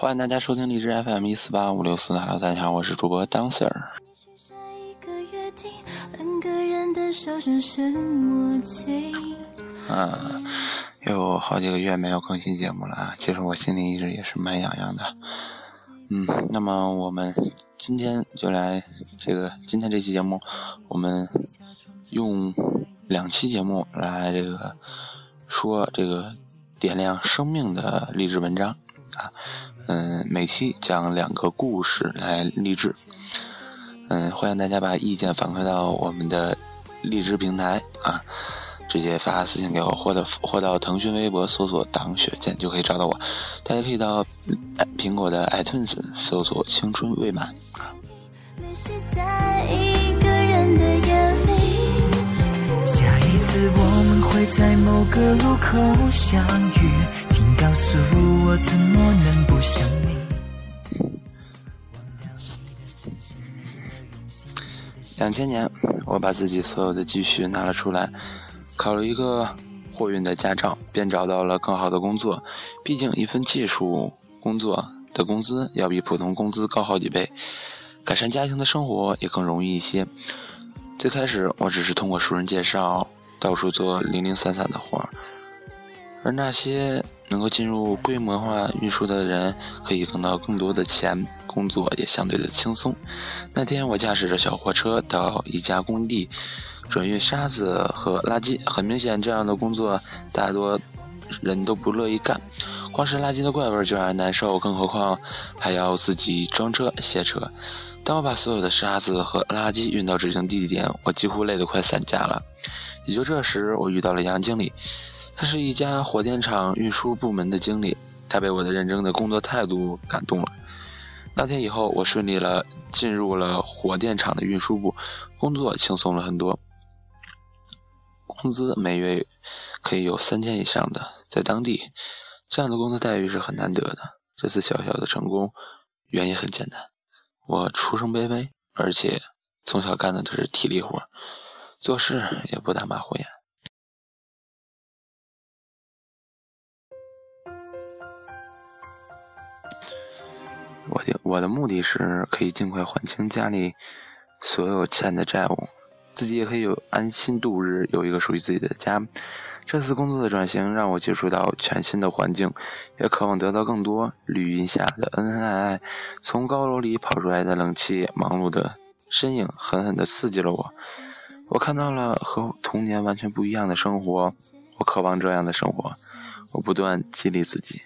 欢迎大家收听荔枝 FM 一四八五六四，Hello，大家好，我是主播 Dancer。嗯，有好几个月没有更新节目了啊，其实我心里一直也是蛮痒痒的。嗯，那么我们今天就来这个今天这期节目，我们用两期节目来这个说这个点亮生命的励志文章啊。嗯，每期讲两个故事来励志。嗯，欢迎大家把意见反馈到我们的励志平台啊，直接发私信给我，或者或到腾讯微博搜索“党雪见”就可以找到我。大家可以到苹果的 iTunes 搜索“青春未满”啊。次我们会在某个路口相遇。请告诉我怎么能不想你？两千年，我把自己所有的积蓄拿了出来，考了一个货运的驾照，便找到了更好的工作。毕竟一份技术工作的工资要比普通工资高好几倍，改善家庭的生活也更容易一些。最开始，我只是通过熟人介绍，到处做零零散散的活儿，而那些。能够进入规模化运输的人可以挣到更多的钱，工作也相对的轻松。那天我驾驶着小货车到一家工地转运沙子和垃圾，很明显这样的工作大多人都不乐意干，光是垃圾的怪味就让人难受，更何况还要自己装车卸车。当我把所有的沙子和垃圾运到指定地点，我几乎累得快散架了。也就这时，我遇到了杨经理。他是一家火电厂运输部门的经理，他被我的认真的工作态度感动了。那天以后，我顺利了进入了火电厂的运输部，工作轻松了很多，工资每月可以有三千以上的，在当地，这样的工作待遇是很难得的。这次小小的成功，原因很简单，我出生卑微，而且从小干的都是体力活，做事也不打马虎眼。我的我的目的是可以尽快还清家里所有欠的债务，自己也可以有安心度日，有一个属于自己的家。这次工作的转型让我接触到全新的环境，也渴望得到更多。绿荫下的恩恩爱爱，从高楼里跑出来的冷气，忙碌的身影，狠狠地刺激了我。我看到了和童年完全不一样的生活，我渴望这样的生活，我不断激励自己。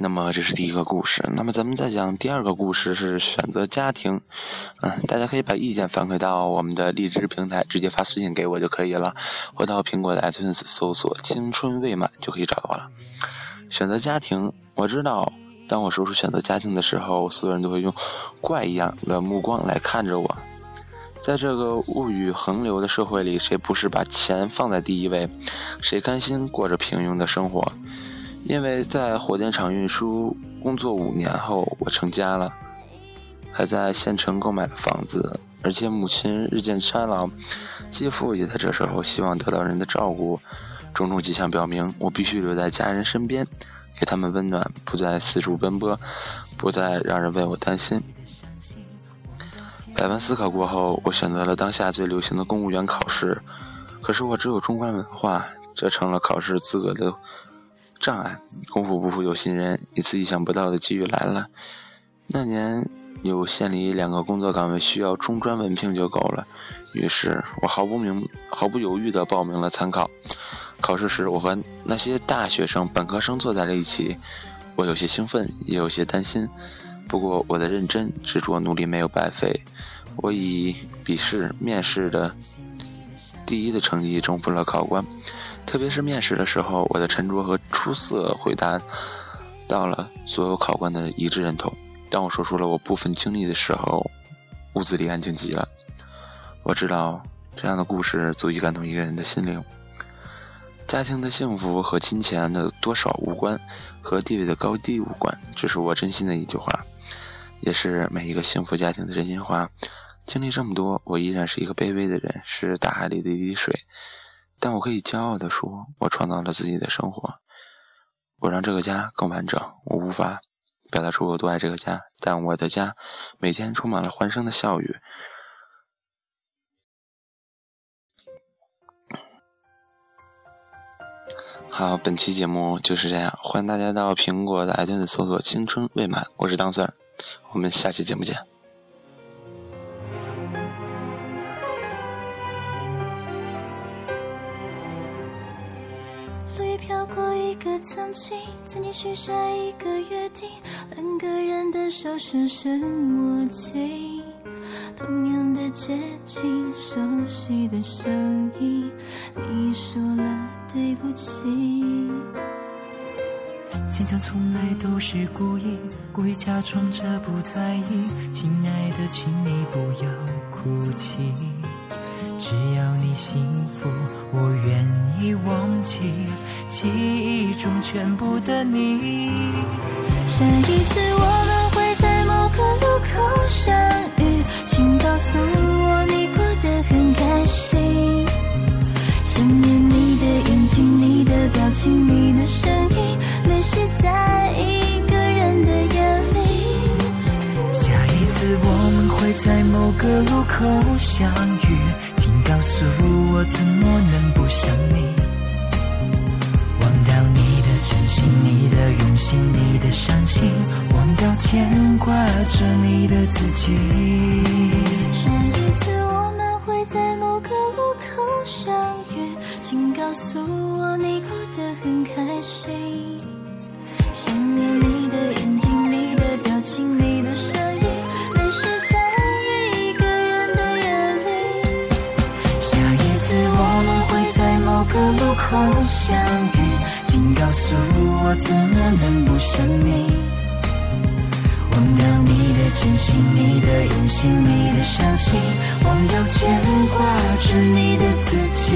那么这是第一个故事，那么咱们再讲第二个故事是选择家庭，嗯，大家可以把意见反馈到我们的荔枝平台，直接发私信给我就可以了，或到苹果的 iTunes 搜索“青春未满”就可以找到了。选择家庭，我知道，当我说出选择家庭的时候，所有人都会用怪一样的目光来看着我。在这个物欲横流的社会里，谁不是把钱放在第一位？谁甘心过着平庸的生活？因为在火电厂运输工作五年后，我成家了，还在县城购买了房子，而且母亲日渐衰老，继父也在这时候希望得到人的照顾，种种迹象表明，我必须留在家人身边，给他们温暖，不再四处奔波，不再让人为我担心。百般思考过后，我选择了当下最流行的公务员考试，可是我只有中专文化，这成了考试资格的。障碍，功夫不负有心人，一次意想不到的机遇来了。那年有县里两个工作岗位需要中专文凭就够了，于是我毫不明毫不犹豫地报名了参考。考试时，我和那些大学生、本科生坐在了一起，我有些兴奋，也有些担心。不过我的认真、执着、努力没有白费，我以笔试、面试的第一的成绩征服了考官。特别是面试的时候，我的沉着和出色回答到了所有考官的一致认同。当我说出了我部分经历的时候，屋子里安静极了。我知道这样的故事足以感动一个人的心灵。家庭的幸福和金钱的多少无关，和地位的高低无关，这是我真心的一句话，也是每一个幸福家庭的真心话。经历这么多，我依然是一个卑微的人，是大海里的一滴水。但我可以骄傲地说，我创造了自己的生活。我让这个家更完整。我无法表达出我多爱这个家，但我的家每天充满了欢声的笑语。好，本期节目就是这样，欢迎大家到苹果的 iTunes 搜索“青春未满”，我是当 Sir，我们下期节目见。飘过一个曾经，曾经许下一个约定，两个人的手深深握紧。同样的街景，熟悉的声音，你说了对不起。坚强从来都是故意，故意假装着不在意。亲爱的，请你不要哭泣，只要你幸福，我愿意忘记记忆中全部的你。下一次我们会在某个路口相遇。请告诉我你过得很开心，想念你的眼睛、你的表情、你的声音，泪湿在一个人的眼里。下一次我们会在某个路口相遇，请告诉我怎么能不想你？忘掉你的真心、你的用心、你的伤心。忘掉牵挂着你的自己。下一次请告诉我你过得很开心。想念你的眼睛、你的表情、你的声音，泪湿在一个人的眼里。下一次我们会在某个路口相遇，请告诉我怎么能不想你？忘掉你的真心，你的用心，你的伤心，忘掉牵挂着你的自己